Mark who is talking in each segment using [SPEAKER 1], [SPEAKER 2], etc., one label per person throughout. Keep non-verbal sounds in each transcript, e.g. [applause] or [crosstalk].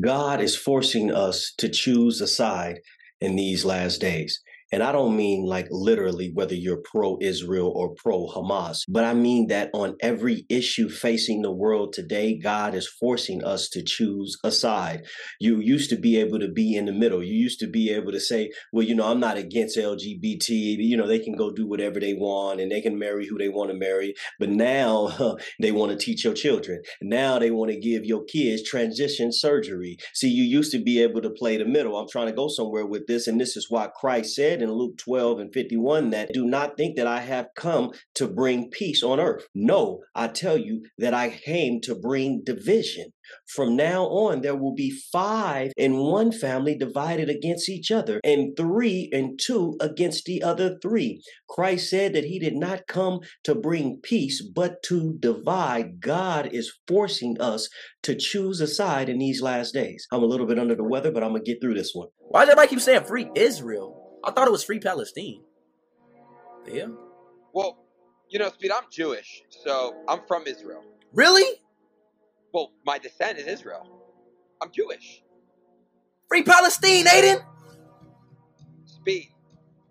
[SPEAKER 1] God is forcing us to choose a side in these last days. And I don't mean like literally whether you're pro Israel or pro Hamas, but I mean that on every issue facing the world today, God is forcing us to choose a side. You used to be able to be in the middle. You used to be able to say, well, you know, I'm not against LGBT. You know, they can go do whatever they want and they can marry who they want to marry. But now huh, [laughs] they want to teach your children. Now they want to give your kids transition surgery. See, you used to be able to play the middle. I'm trying to go somewhere with this. And this is why Christ said, in Luke 12 and 51 that do not think that I have come to bring peace on earth. No, I tell you that I came to bring division. From now on, there will be five in one family divided against each other, and three and two against the other three. Christ said that he did not come to bring peace, but to divide. God is forcing us to choose a side in these last days. I'm a little bit under the weather, but I'm going to get through this one.
[SPEAKER 2] Why does everybody keep saying free Israel? I thought it was free Palestine. Yeah.
[SPEAKER 3] Well, you know, Speed, I'm Jewish, so I'm from Israel.
[SPEAKER 2] Really?
[SPEAKER 3] Well, my descent is Israel. I'm Jewish.
[SPEAKER 2] Free Palestine, Adin.
[SPEAKER 3] Speed,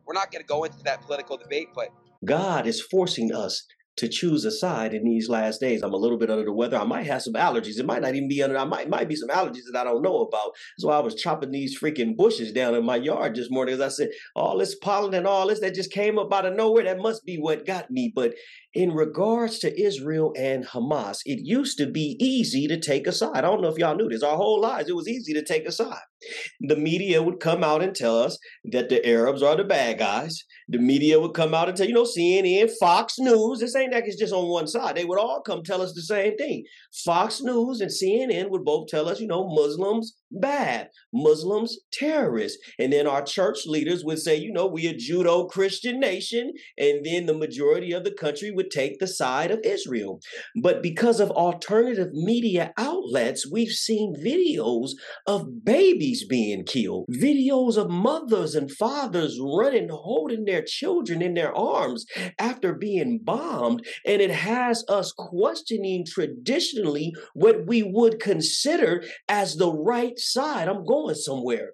[SPEAKER 3] we're not going to go into that political debate, but
[SPEAKER 1] God is forcing us to choose a side in these last days. I'm a little bit under the weather. I might have some allergies. It might not even be under. I might might be some allergies that I don't know about. So I was chopping these freaking bushes down in my yard this morning. As I said, all this pollen and all this that just came up out of nowhere. That must be what got me. But in regards to Israel and Hamas, it used to be easy to take a side. I don't know if y'all knew this. Our whole lives, it was easy to take a side. The media would come out and tell us that the Arabs are the bad guys. The media would come out and tell, you know, CNN, Fox News. This ain't like it's just on one side. They would all come tell us the same thing. Fox News and CNN would both tell us, you know, Muslims bad. Muslims, terrorists. And then our church leaders would say, you know, we a Judo Christian nation. And then the majority of the country would take the side of Israel. But because of alternative media outlets, we've seen videos of babies being killed, videos of mothers and fathers running, holding their children in their arms after being bombed. And it has us questioning traditionally what we would consider as the right side. I'm going somewhere.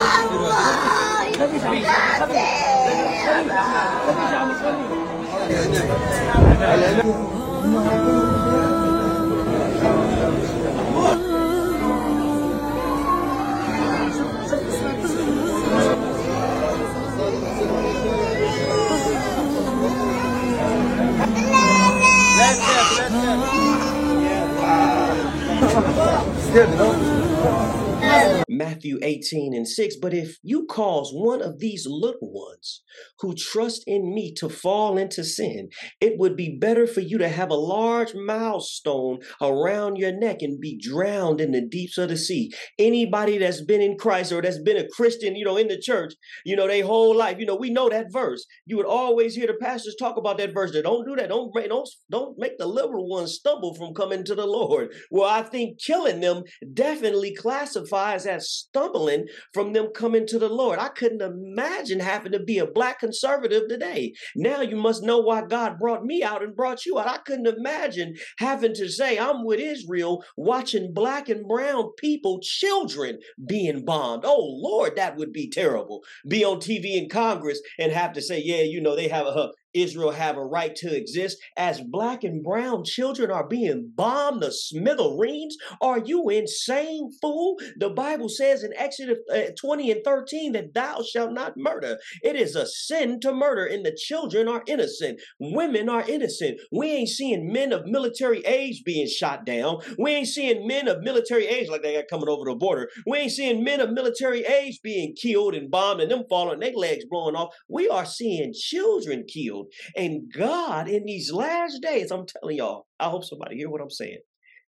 [SPEAKER 1] Matthew 18 and 6. But if you cause one of these little ones who trust in me to fall into sin, it would be better for you to have a large milestone around your neck and be drowned in the deeps of the sea. Anybody that's been in Christ or that's been a Christian, you know, in the church, you know, their whole life, you know, we know that verse. You would always hear the pastors talk about that verse. Don't do that. Don't don't don't make the liberal ones stumble from coming to the Lord. Well, I think killing them definitely classifies as stumbling from them coming to the Lord. I couldn't imagine having to be a black conservative today. Now you must know why God brought me out and brought you out. I couldn't imagine having to say, I'm with Israel, watching black and brown people, children being bombed. Oh, Lord, that would be terrible. Be on TV in Congress and have to say, yeah, you know, they have a, Israel have a right to exist as black and brown children are being bombed the smithereens? Are you insane, fool? The Bible says in Exodus uh, 20 and 13 that thou shalt not murder. It is a sin to murder, and the children are innocent. Women are innocent. We ain't seeing men of military age being shot down. We ain't seeing men of military age like they got coming over the border. We ain't seeing men of military age being killed and bombed and them falling, their legs blowing off. We are seeing children killed and God, in these last days, I'm telling y'all, I hope somebody hear what I'm saying,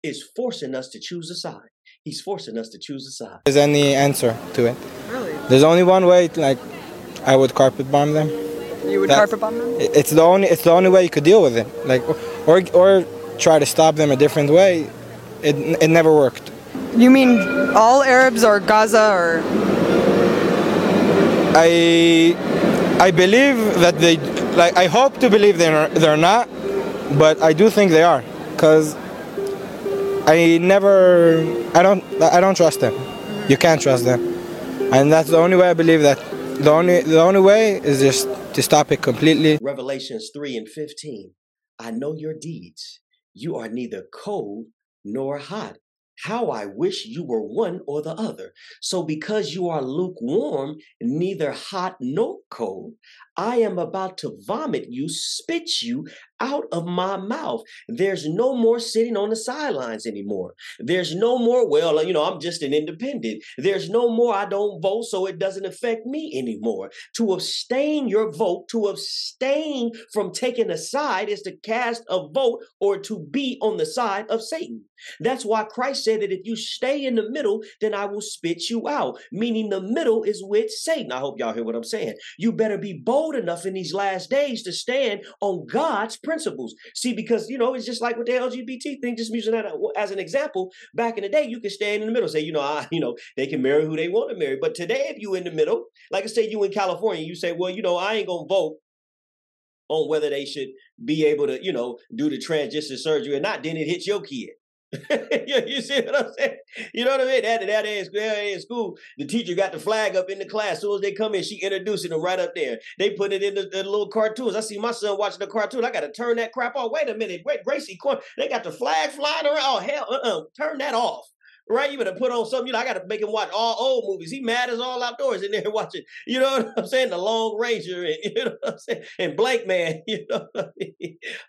[SPEAKER 1] is forcing us to choose a side. He's forcing us to choose a side.
[SPEAKER 4] There's any answer to it?
[SPEAKER 5] Really?
[SPEAKER 4] There's only one way. Like, I would carpet bomb them.
[SPEAKER 5] You would
[SPEAKER 4] That-
[SPEAKER 5] carpet bomb them?
[SPEAKER 4] It's the only. It's the only way you could deal with it. Like, or or try to stop them a different way. It it never worked.
[SPEAKER 5] You mean all Arabs or Gaza or
[SPEAKER 4] I I believe that they like I hope to believe they're they're not, but I do think they are because I never I don't I don't trust them. you can't trust them, and that's the only way I believe that the only the only way is just to stop it completely.
[SPEAKER 1] Revelations 3 and 15. I know your deeds. You are neither cold nor hot. How I wish you were one or the other. So, because you are lukewarm, neither hot nor cold, I am about to vomit you, spit you out of my mouth. There's no more sitting on the sidelines anymore. There's no more, well, you know, I'm just an independent. There's no more, I don't vote, so it doesn't affect me anymore. To abstain your vote, to abstain from taking a side is to cast a vote or to be on the side of Satan. That's why Christ said that if you stay in the middle, then I will spit you out, meaning the middle is with Satan. I hope y'all hear what I'm saying. You better be bold enough in these last days to stand on God's principles. See, because, you know, it's just like with the LGBT thing, just using that uh, as an example. Back in the day, you could stand in the middle, say, you know, I, [laughs] you know, they can marry who they want to marry. But today, if you in the middle, like I say, you in California, you say, well, you know, I ain't going to vote on whether they should be able to, you know, do the transition surgery or not, then it hits your kid. [laughs] you, you see what I'm saying? You know what I mean? That that day in school, the teacher got the flag up in the class. As soon as they come in, she introducing them right up there. They put it in the, the little cartoons. I see my son watching the cartoon. I got to turn that crap off. Wait a minute, wait, Gracie Corn. They got the flag flying around. Oh hell, uh-uh. turn that off right? You better put on something. You know, I got to make him watch all old movies. He mad as all outdoors in there [laughs] watching. You know what I'm saying? The Lone Ranger and [laughs] you know what I'm saying? And Blankman. [laughs] You know.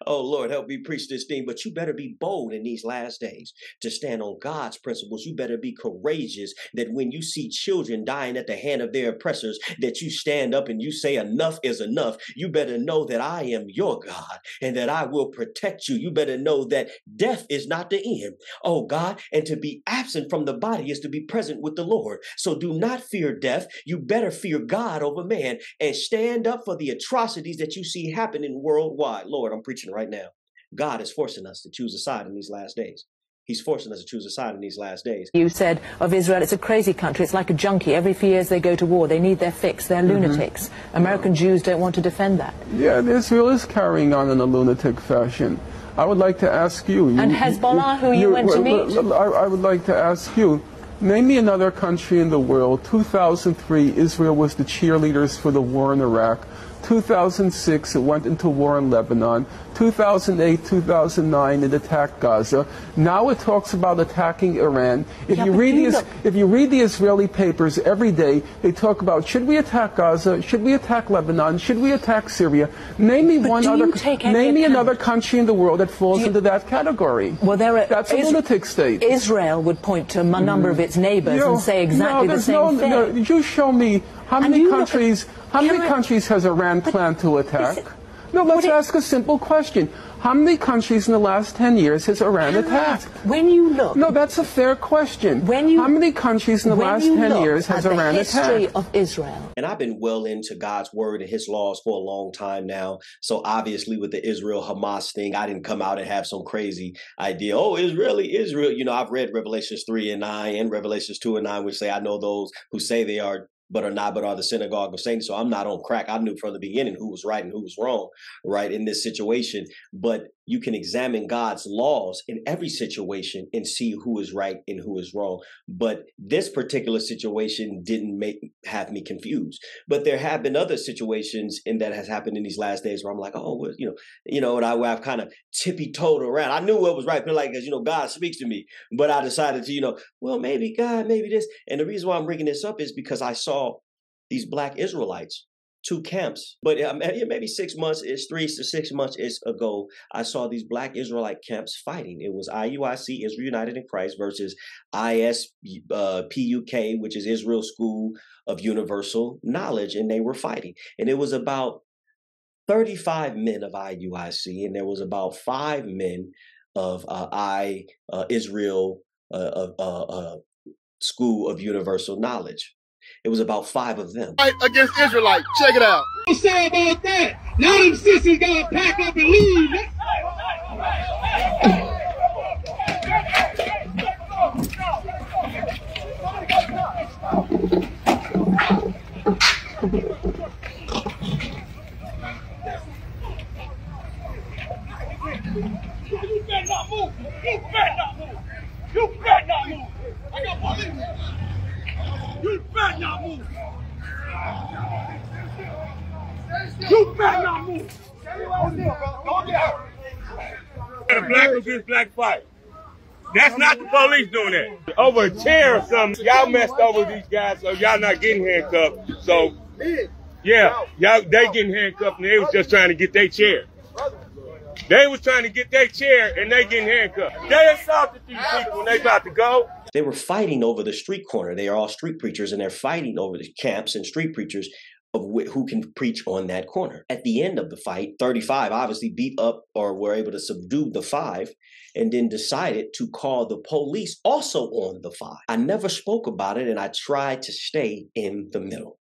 [SPEAKER 1] Oh Lord, help me preach this thing. But you better be bold in these last days to stand on God's principles. You better be courageous. That when you see children dying at the hand of their oppressors, that you stand up and you say enough is enough. You better know that I am your God and that I will protect you. You better know that death is not the end. Oh God, and to be absent absent from the body is to be present with the Lord. So do not fear death. You better fear God over man and stand up for the atrocities that you see happening worldwide. Lord, I'm preaching right now. God is forcing us to choose a side in these last days. He's forcing us to choose a side in these last days.
[SPEAKER 6] You said of Israel, it's a crazy country. It's like a junkie. Every few years they go to war. They need their fix. They're mm-hmm. lunatics. American Jews don't want to defend that.
[SPEAKER 7] Yeah, Israel is carrying on in a lunatic fashion. I would like to ask you.
[SPEAKER 6] And Hezbollah, who you, went to meet?
[SPEAKER 7] I, I would like to ask you. Name me another country in the world. 2003, Israel was the cheerleaders for the war in Iraq. 2006, it went into war in Lebanon. 2008, 2009, it attacked Gaza. Now it talks about attacking Iran. If yeah, you read you the, if you read the Israeli papers every day, they talk about should we attack Gaza? Should we attack Lebanon? Should we attack Syria? Name me one other. Name me another country in the world that falls
[SPEAKER 6] you,
[SPEAKER 7] into that category.
[SPEAKER 6] Well, there are,
[SPEAKER 7] that's a lunatic state.
[SPEAKER 6] Israel would point to a number of its neighbors you know, and say exactly
[SPEAKER 7] no,
[SPEAKER 6] the same
[SPEAKER 7] no,
[SPEAKER 6] thing.
[SPEAKER 7] No, you show me how many countries. How many countries has Iran planned to attack? No, let's ask a simple question. How many countries in the last 10 years has Iran attacked?
[SPEAKER 6] When you look.
[SPEAKER 7] No, that's a fair question. When you, How many countries in the last 10 years has Iran attacked?
[SPEAKER 6] the
[SPEAKER 7] history
[SPEAKER 6] attacked? of Israel.
[SPEAKER 1] And I've been well into God's word and his laws for a long time now. So obviously with the Israel Hamas thing, I didn't come out and have some crazy idea. Oh, Israeli, Israel. You know, I've read Revelations 3 and 9 and Revelations 2 and 9, which say, I know those who say they are but are not, but are the synagogue of Satan. So I'm not on crack. I knew from the beginning who was right and who was wrong, right, in this situation. But you can examine God's laws in every situation and see who is right and who is wrong. But this particular situation didn't make have me confused. But there have been other situations and that has happened in these last days where I'm like, oh, well, you know, you know, and I, I've kind of tippy toed around. I knew what was right, but like, as you know, God speaks to me. But I decided to, you know, well, maybe God, maybe this. And the reason why I'm bringing this up is because I saw these black Israelites two camps. But maybe six months is three to six months is ago. I saw these Black Israelite camps fighting. It was IUIC, Israel United in Christ, versus ISPUK, uh, which is Israel School of Universal Knowledge, and they were fighting. And it was about 35 men of IUIC, and there was about five men of uh, I uh, Israel uh, uh, School of Universal Knowledge. It was about five of them.
[SPEAKER 8] Fight against Israelite. Check it out.
[SPEAKER 9] What say about that? Now them sissies gotta pack up and leave. You better not move. You better not move. You better not move. I got police. You better not move. You better not move.
[SPEAKER 10] A black against black fight. That's not the police doing that. Over a chair or something, y'all messed over these guys, so y'all not getting handcuffed. So, yeah, y'all they getting handcuffed, and they was just trying to get their chair. They was trying to get their chair, and they getting handcuffed. They assaulted these people when they about to go.
[SPEAKER 1] They were fighting over the street corner. They are all street preachers, and they're fighting over the camps and street preachers of wh- who can preach on that corner. At the end of the fight, 35 obviously beat up or were able to subdue the five and then decided to call the police also on the five. I never spoke about it and I tried to stay in the middle.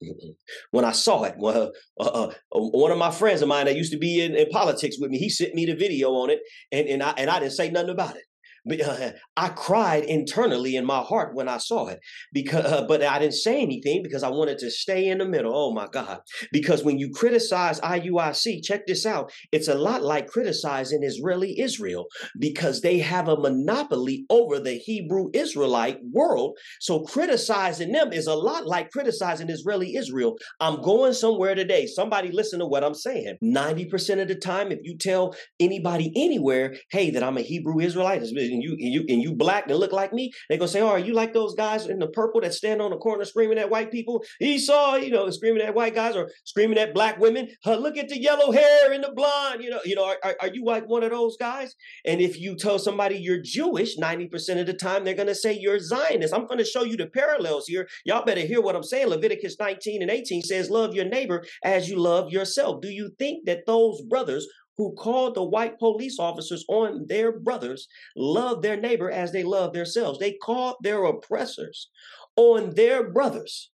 [SPEAKER 1] When I saw it, well, uh, uh, one of my friends of mine that used to be in, in politics with me, he sent me the video on it and, and, I, and I didn't say nothing about it. Uh, I cried internally in my heart when I saw it because, uh, but I didn't say anything because I wanted to stay in the middle. Oh my God! Because when you criticize IUIC, check this out. It's a lot like criticizing Israeli Israel because they have a monopoly over the Hebrew Israelite world. So criticizing them is a lot like criticizing Israeli Israel. I'm going somewhere today. Somebody listen to what I'm saying. 90% of the time, if you tell anybody anywhere, hey, that I'm a Hebrew Israelite, and you and you and you black and look like me, they're gonna say, "Oh, are you like those guys in the purple that stand on the corner screaming at white people? Esau, you know, screaming at white guys or screaming at black women. Uh, look at the yellow hair and the blonde. You know, you know, are, are, are you like one of those guys? And if you tell somebody you're Jewish, ninety percent of the time they're gonna say you're Zionist. I'm gonna show you the parallels here. Y'all better hear what I'm saying. Leviticus 19 and 18 says, "Love your neighbor as you love yourself." Do you think that those brothers who called the white police officers on their brothers love their neighbor as they love themselves. They called their oppressors on their brothers.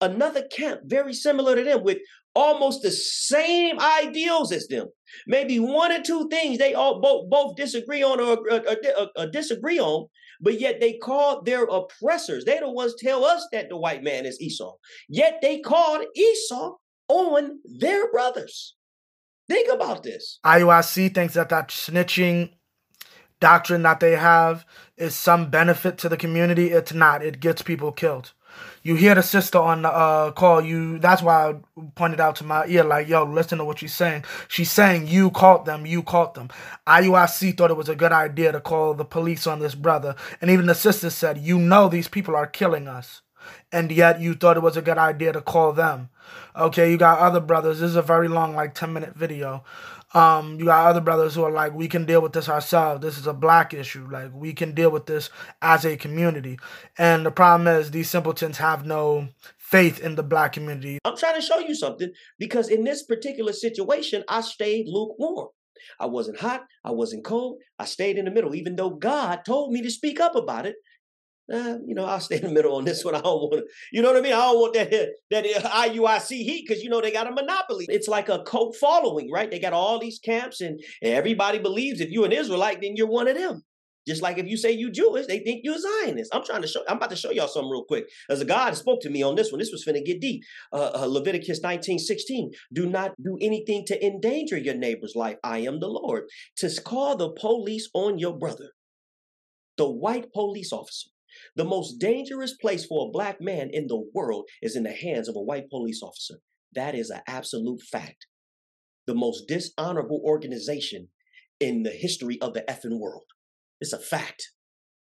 [SPEAKER 1] Another camp very similar to them with almost the same ideals as them. Maybe one or two things they all both, both disagree on or, or, or, or disagree on, but yet they called their oppressors. They the ones tell us that the white man is Esau. Yet they called Esau on their brothers. Think about this.
[SPEAKER 11] IUIC thinks that that snitching doctrine that they have is some benefit to the community. It's not. It gets people killed. You hear the sister on the uh, call. You. That's why I pointed out to my ear, like, "Yo, listen to what she's saying." She's saying you caught them. You caught them. IUIC thought it was a good idea to call the police on this brother, and even the sister said, "You know these people are killing us." And yet you thought it was a good idea to call them. Okay, you got other brothers. This is a very long, like 10 minute video. Um, you got other brothers who are like, we can deal with this ourselves. This is a black issue. Like, we can deal with this as a community. And the problem is, these simpletons have no faith in the black community.
[SPEAKER 1] I'm trying to show you something because in this particular situation, I stayed lukewarm. I wasn't hot, I wasn't cold, I stayed in the middle, even though God told me to speak up about it uh, you know, I'll stay in the middle on this one. I don't want to, you know what I mean? I don't want that that IUIC heat because you know they got a monopoly. It's like a cult following, right? They got all these camps, and, and everybody believes if you're an Israelite, then you're one of them. Just like if you say you Jewish, they think you're Zionist. I'm trying to show. I'm about to show y'all something real quick. As a God spoke to me on this one. This was finna get deep. Uh, uh, Leviticus 19, 16. Do not do anything to endanger your neighbor's life. I am the Lord. To call the police on your brother, the white police officer the most dangerous place for a black man in the world is in the hands of a white police officer. That is an absolute fact. The most dishonorable organization in the history of the effing world. It's a fact.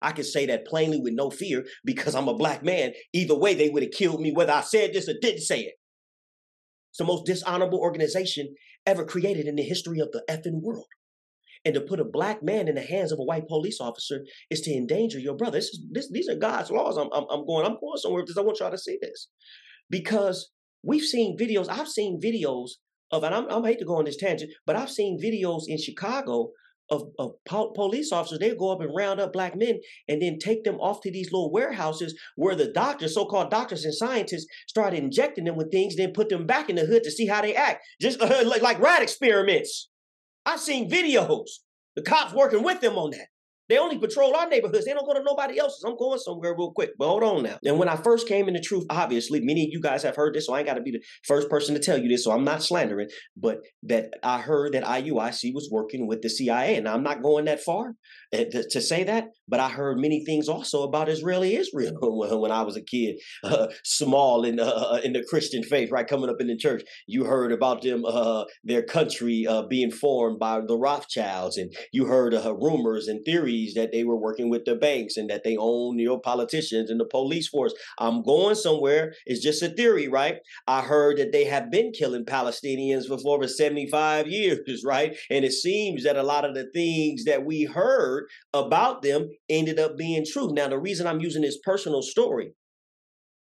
[SPEAKER 1] I can say that plainly with no fear because I'm a black man. Either way, they would have killed me whether I said this or didn't say it. It's the most dishonorable organization ever created in the history of the effing world. And to put a black man in the hands of a white police officer is to endanger your brother. This is, this, these are God's laws. I'm, I'm, I'm going. I'm going somewhere because I want y'all to see this, because we've seen videos. I've seen videos of, and I'm, I'm hate to go on this tangent, but I've seen videos in Chicago of, of po- police officers. They go up and round up black men and then take them off to these little warehouses where the doctors, so-called doctors and scientists, start injecting them with things, then put them back in the hood to see how they act, just uh, [laughs] like, like rat experiments. I've seen videos. The cops working with them on that. They only patrol our neighborhoods. They don't go to nobody else's. I'm going somewhere real quick, but hold on now. And when I first came into truth, obviously, many of you guys have heard this, so I ain't got to be the first person to tell you this, so I'm not slandering, but that I heard that IUIC was working with the CIA. And I'm not going that far uh, to, say that, but I heard many things also about Israeli Israel [laughs] when, I was a kid, [laughs] uh, small in, uh, in the Christian faith, right? Coming up in the church. You heard about them, uh, their country uh, being formed by the Rothschilds, and you heard uh, rumors and theories that they were working with the banks and that they own your politicians and the police force. I'm going somewhere. It's just a theory, right? I heard that they have been killing Palestinians for over 75 [laughs] years, right? And it seems that a lot of the things that we heard about them ended up being true. Now, the reason I'm using this personal story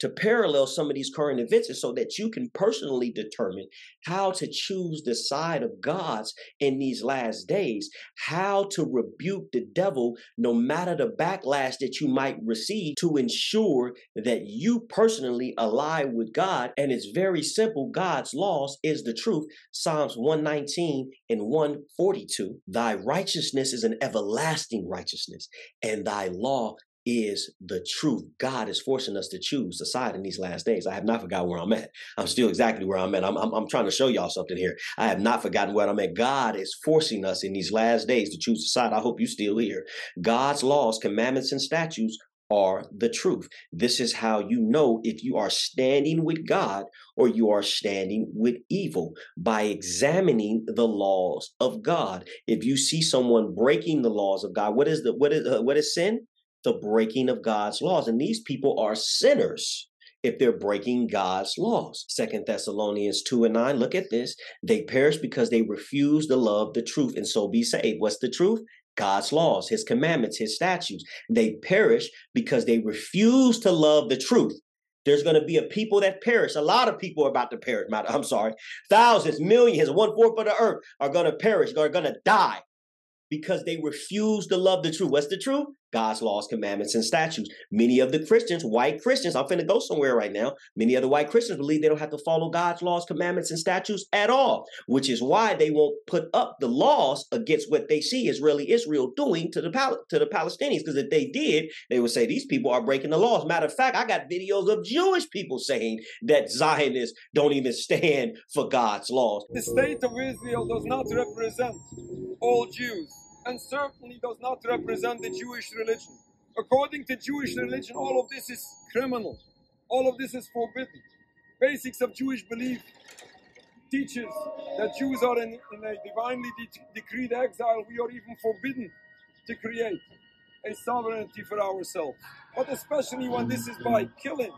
[SPEAKER 1] to parallel some of these current events so that you can personally determine how to choose the side of God's in these last days, how to rebuke the devil no matter the backlash that you might receive to ensure that you personally align with God. And it's very simple. God's laws is the truth. Psalms 119 and 142. Thy righteousness is an everlasting righteousness, and thy law is the truth. God is forcing us to choose the side in these last days. I have not forgotten where I'm at. I'm still exactly where I'm at. I'm, I'm, I'm, trying to show y'all something here. I have not forgotten where I'm at. God is forcing us in these last days to choose the side. I hope you still here. God's laws, commandments, and statutes are the truth. This is how you know if you are standing with God or you are standing with evil by examining the laws of God. If you see someone breaking the laws of God, what is the what is uh, what is sin? The breaking of God's laws. And these people are sinners if they're breaking God's laws. Second Thessalonians 2 and 9, look at this. They perish because they refuse to love the truth and so be saved. What's the truth? God's laws, his commandments, his statutes. They perish because they refuse to love the truth. There's going to be a people that perish. A lot of people are about to perish. I'm sorry. Thousands, millions, one fourth of the earth are going to perish, are going to die because they refuse to love the truth. What's the truth? God's laws, commandments, and statutes. Many of the Christians, white Christians, I'm finna go somewhere right now. Many of the white Christians believe they don't have to follow God's laws, commandments, and statutes at all, which is why they won't put up the laws against what they see Israeli Israel doing to the Pal- to the Palestinians. Because if they did, they would say these people are breaking the laws. Matter of fact, I got videos of Jewish people saying that Zionists don't even [laughs] stand for God's laws.
[SPEAKER 12] The state of Israel does not represent all Jews and certainly does not represent the Jewish religion. According to Jewish religion, all of this is criminal. All of this is forbidden. Basics of Jewish belief teaches that Jews are in, in a divinely de- decreed exile. We are even forbidden to create a sovereignty for ourselves. But especially when this is by killing,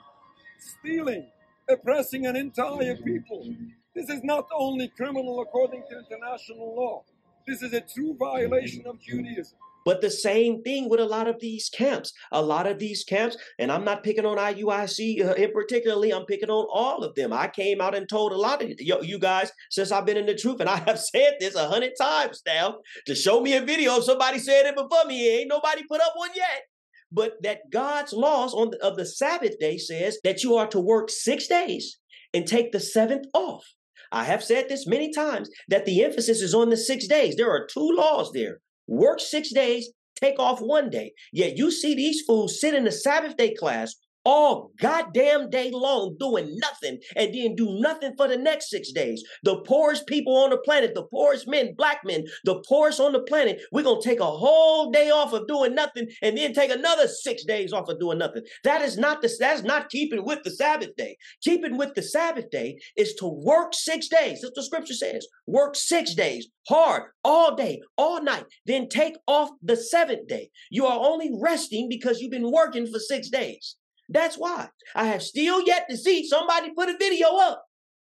[SPEAKER 12] stealing, oppressing an entire people. This is not only criminal according to international law, this is a true violation of Judaism.
[SPEAKER 1] But the same thing with a lot of these camps. A lot of these camps, and I'm not picking on IUIC uh, in particularly, I'm picking on all of them. I came out and told a lot of you, guys since I've been in the truth, and I have [laughs] said this a hundred times now to show me a video of somebody said it before me. Ain't nobody put up one yet. But that God's laws on the, of the Sabbath day says that you are to work six days and take the seventh off. I have said this many times that the emphasis is on the six days. There are two laws there work six days, take off one day. Yet you see these fools sit in the Sabbath day class all goddamn day long doing nothing and then do nothing for the next six days. The poorest people on the planet, the poorest men, black men, the poorest on the planet, we're going to take a whole day off of doing nothing and then take another six days off of doing nothing. That is not the, that's not keeping with the Sabbath day. Keeping with the Sabbath day is to work six days. That's what the scripture says. Work six days hard all day, all night, then take off the seventh day. You are only resting because you've been working for six days. That's why I have still yet to see somebody put a video up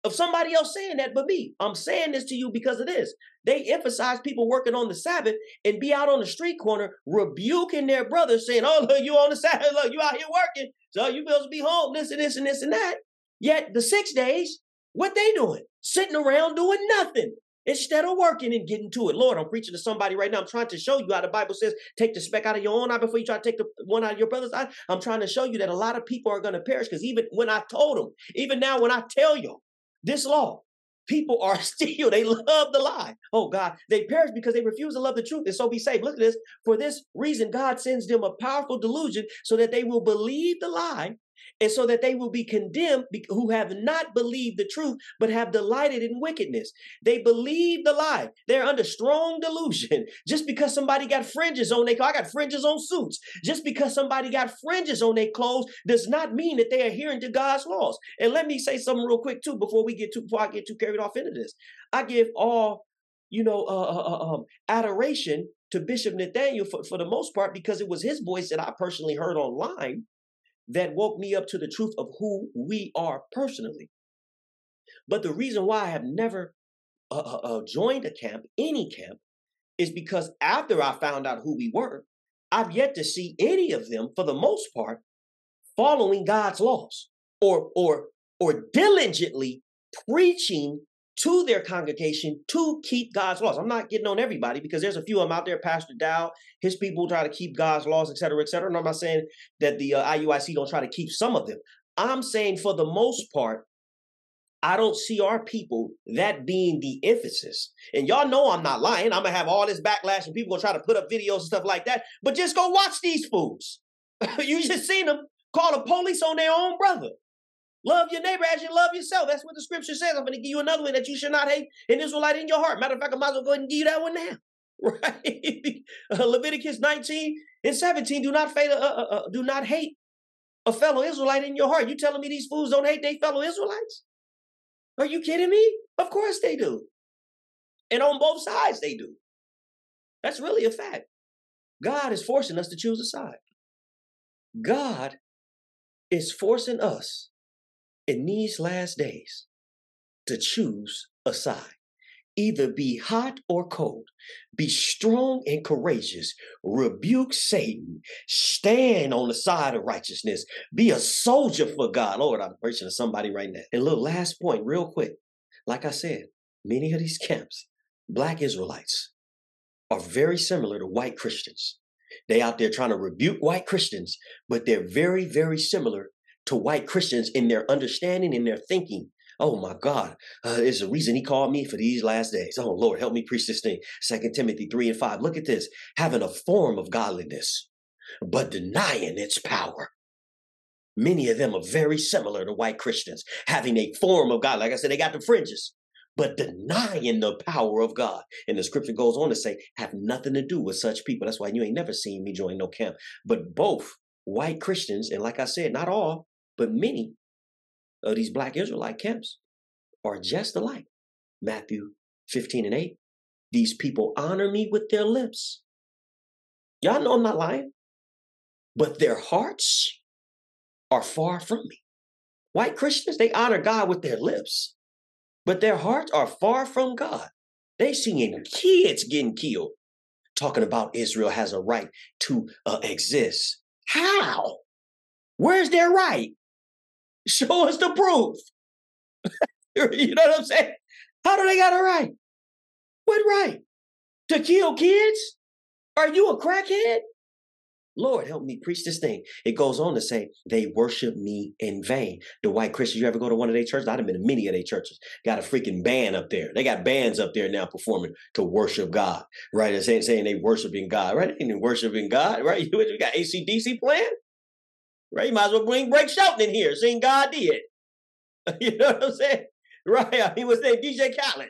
[SPEAKER 1] of somebody else saying that but me. I'm saying this to you because of this. They emphasize people working on the Sabbath and be out on the street corner rebuking their brothers, saying, Oh, look, you on the Sabbath, [laughs] look, you out here working, so you supposed to be home, this and this and this and that. Yet the six days, what they doing? Sitting around doing nothing instead of working and getting to it. Lord, I'm preaching to somebody right now. I'm trying to show you how the Bible says, take the speck out of your own eye before you try to take the one out of your brother's eye. I'm trying to show you that a lot of people are going to perish because even when I told them, even now when I tell you this law, people are [laughs] still, they love the lie. Oh God, they perish because they refuse to love the truth and so be saved. Look at this. For this reason, God sends them a powerful delusion so that they will believe the lie and so that they will be condemned who have not believed the truth but have delighted in wickedness. They believe the lie. They're under strong delusion. [laughs] Just because somebody got fringes on their i got fringes on suits. Just because somebody got fringes on their clothes does not mean that they are adhering to god's laws. And let me say something real quick too before we get too before i get too carried off into this. I give all you know uh, uh, uh um, adoration to bishop nathaniel for, for the most part because it was his voice that i personally heard online that woke me up to the truth of who we are personally. But the reason why I have never uh, uh, uh, joined a camp, any camp, is because after I found out who we were, I've yet to see any of them, for the most part, following God's laws or or or diligently preaching to their congregation to keep God's laws. I'm not getting on everybody because there's a few of them out there, Pastor Dow, his people try to keep God's laws, et cetera, et cetera. And I'm not saying that the uh, IUIC don't try to keep some of them. I'm saying for the most part, I don't see our people that being the emphasis. And y'all know I'm not lying. I'm gonna have all this backlash and people gonna try to put up videos and stuff like that. But just go watch these fools. [laughs] you just seen them call the police on their own brother. Love your neighbor as you love yourself. That's what the scripture says. I'm going to give you another one that you should not hate an Israelite in your heart. Matter of fact, I might as well go ahead and give you that one now. [laughs] Right? uh, Leviticus 19 and 17. Do not, fail, uh, uh, uh, do not hate a fellow Israelite in your heart. You telling me these fools don't hate their fellow Israelites? Are you kidding me? Of course they do. And on both sides they do. That's really a fact. God is forcing us to choose a side. God is forcing us in these last days to choose a side. Either be hot or cold, be strong and courageous, rebuke Satan, stand on the side of righteousness, be a soldier for God. Lord, I'm preaching to somebody right now. And look, last point, real quick. Like I said, many of these camps, black Israelites, are very similar to white Christians. They out there trying to rebuke white Christians, but they're very, very similar to white Christians in their understanding, in their thinking. Oh my God, uh, there's a reason he called me for these last days. Oh Lord, help me preach this thing. Second Timothy 3 and 5. Look at this. Having a form of godliness, but denying its power. Many of them are very similar to white Christians, having a form of God. Like I said, they got the fringes, but denying the power of God. And the scripture goes on to say, have nothing to do with such people. That's why you ain't never seen me join no camp. But both white Christians, and like I said, not all, but many of these black Israelite camps are just alike. Matthew 15 and 8. These people honor me with their lips. Y'all know I'm not lying. But their hearts are far from me. White Christians, they honor God with their lips, but their hearts are far from God. They seeing kids getting killed, talking about Israel has a right to uh, exist. How? Where's their right? Show us the proof. [laughs] you know what I'm saying? How do they got a right? What right? To kill kids? Are you a crackhead? Lord, help me preach this thing. It goes on to say, they worship me in vain. The white Christians, you ever go to one of their churches? I've been to many of their churches. Got a freaking band up there. They got bands up there now performing to worship God, right? And saying, saying they worshiping God, right? They worshiping God, right? [laughs] You got ACDC playing? Right? You might as well bring Blake Shelton in here, seeing God did. [laughs] you know what I'm saying? Right? Mean, what's name? DJ Khaled.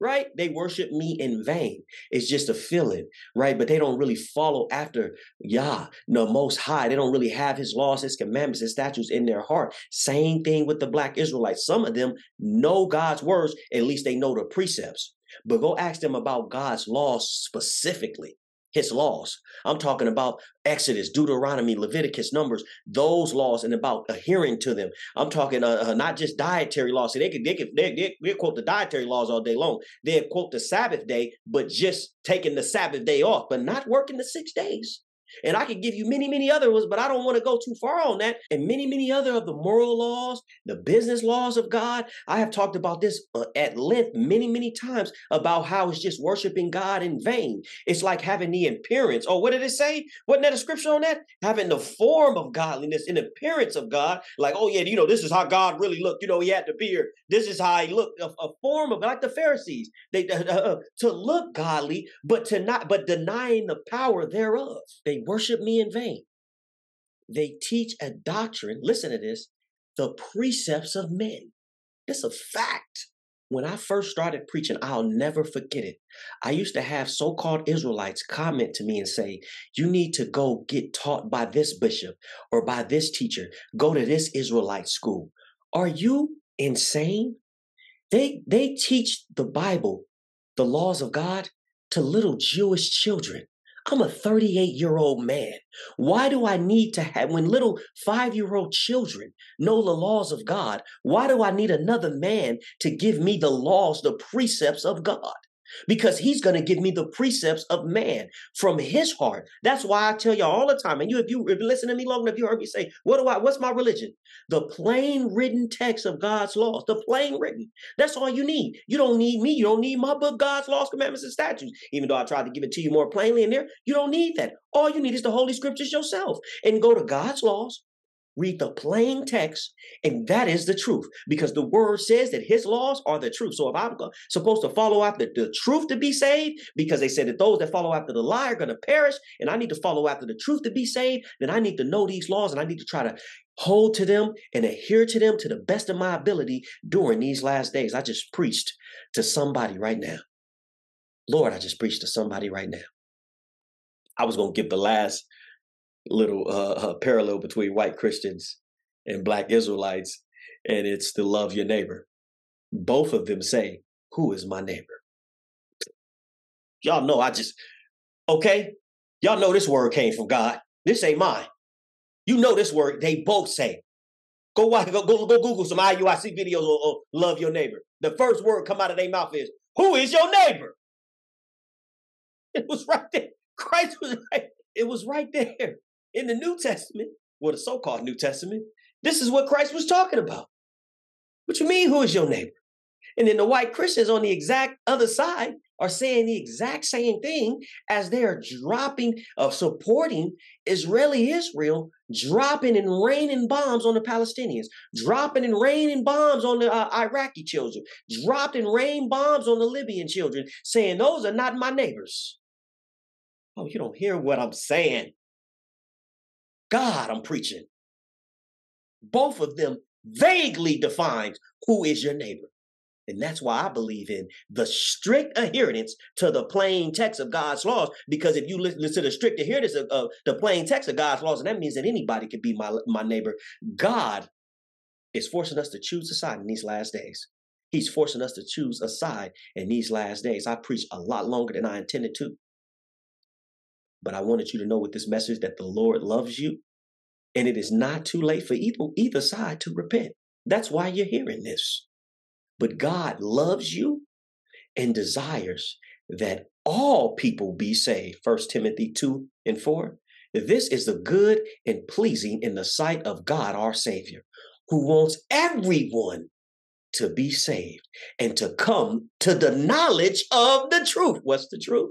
[SPEAKER 1] Right? They worship me in vain. It's just a feeling, right? But they don't really follow after Yah, the Most High. They don't really have His laws, His commandments, His statutes in their heart. Same thing with the Black Israelites. Some of them know God's words, at least they know the precepts. But go ask them about God's laws specifically his laws. I'm talking about Exodus, Deuteronomy, Leviticus, Numbers, those laws, and about adhering to them. I'm talking uh, uh, not just dietary laws. See, they could they could they, they, quote the dietary laws all day long. They quote the Sabbath day, but just taking the Sabbath day off, but not working the six days. And I could give you many, many other ones, but I don't want to go too far on that. And many, many other of the moral laws, the business laws of God. I have talked about this uh, at length many, many times about how it's just worshiping God in vain. It's like having the appearance. Oh, what did it say? Wasn't that a scripture on that? Having the form of godliness in appearance of God. Like, oh, yeah, you know, this is how God really looked. You know, he had the beard. This is how he looked. A, a form of like the Pharisees. They [laughs] uh, uh, to look godly, but to not, but denying the power thereof. They worship me in vain. They teach a doctrine, listen to this, the precepts of men. It's a fact. When I first started preaching, I'll never forget it. I used to have so called Israelites comment to me and say, You need to go get taught by this bishop or by this teacher. Go to this Israelite school. Are you insane? They, they teach the Bible, the laws of God, to little Jewish children. I'm a 38 year old man. Why do I need to have, when little five year old children know the laws of God, why do I need another man to give me the laws, the precepts of God? Because he's going to give me the precepts of man from his heart. That's why I tell you all all the time. And you, if you, if you listen to me long enough, you heard me say, what do I, what's my religion? The plain written text of God's laws, the plain written. That's all you need. You don't need me. You don't need my book, God's laws, commandments, and statutes. Even though I tried to give it to you more plainly in there, you don't need that. All you need is the Holy Scriptures yourself and go to God's laws, Read the plain text, and that is the truth because the word says that his laws are the truth. So if I'm supposed to follow after the truth to be saved, because they said that those that follow after the lie are going to perish, and I need to follow after the truth to be saved, then I need to know these laws and I need to try to hold to them and adhere to them to the best of my ability during these last days. I just preached to somebody right now. Lord, I just preached to somebody right now. I was going to give the last little uh, uh, parallel between white Christians and black Israelites, and it's to love your neighbor. Both of them say, Who is my neighbor? Y'all know I just, okay? Y'all know this word came from God. This ain't mine. You know this word, they both say. Go watch, go, go, go Google some IUIC videos on, love your neighbor. The first word come out of their mouth is, Who is your neighbor? [laughs] It was right there. Christ was right. It was right there in the New Testament, or the so called New Testament, this is what Christ was talking about. What you mean, who is your neighbor? And then the white Christians on the exact other side are saying the exact same thing as they are dropping of supporting Israeli Israel, dropping and raining bombs on the Palestinians, dropping and raining bombs on the uh, Iraqi children, dropping and rain bombs on the Libyan children, saying those are not my neighbors. Oh, you don't hear what I'm saying. God I'm preaching. Both of them vaguely defines who is your neighbor. And that's why I believe in the strict adherence to the plain text of God's laws. Because if you listen to the strict adherence of, of the plain text of God's laws, and that means that anybody could be my, my neighbor, God is forcing us to choose a side in these last days. He's forcing us to choose a side in these last days. I preached a lot longer than I intended to. But I wanted you to know with this message that the Lord loves you and it is not too late for either, either side to repent. That's why you're hearing this. But God loves you and desires that all people be saved. 1 Timothy 2 and 4. This is the good and pleasing in the sight of God our Savior, who wants everyone to be saved and to come to the knowledge of the truth. What's the truth?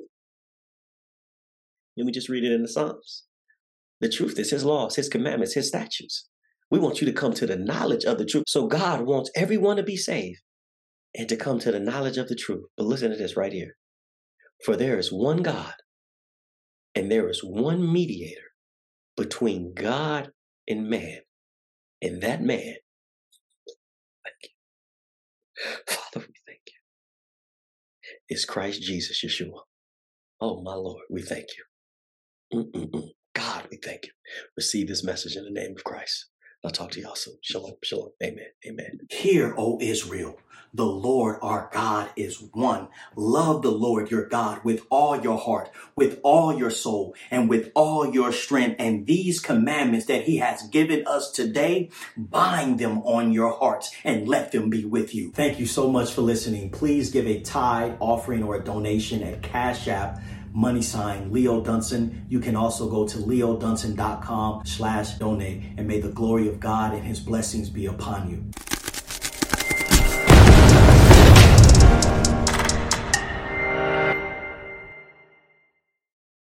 [SPEAKER 1] Let me just read it in the Psalms. The truth is His laws, His commandments, His statutes. We want you to come to the knowledge of the truth. So God wants everyone to be saved and to come to the knowledge of the truth. But listen to this right here. For there is one God and there is one mediator between God and man. And that man, thank you. Father, we thank you. Is Christ Jesus, Yeshua. Oh, my Lord, we thank you. Mm-mm-mm. God, we thank you. Receive this message in the name of Christ. I'll talk to y'all soon. Shalom, shalom. Amen, amen.
[SPEAKER 13] Hear, O Israel, the Lord our God is one. Love the Lord your God with all your heart, with all your soul, and with all your strength. And these commandments that he has given us today, bind them on your hearts and let them be with you. Thank you so much for listening. Please give a tithe, offering, or a donation at Cash App money sign Leo Dunson. You can also go to leodunson.com slash donate and may the glory of God and his blessings be upon you.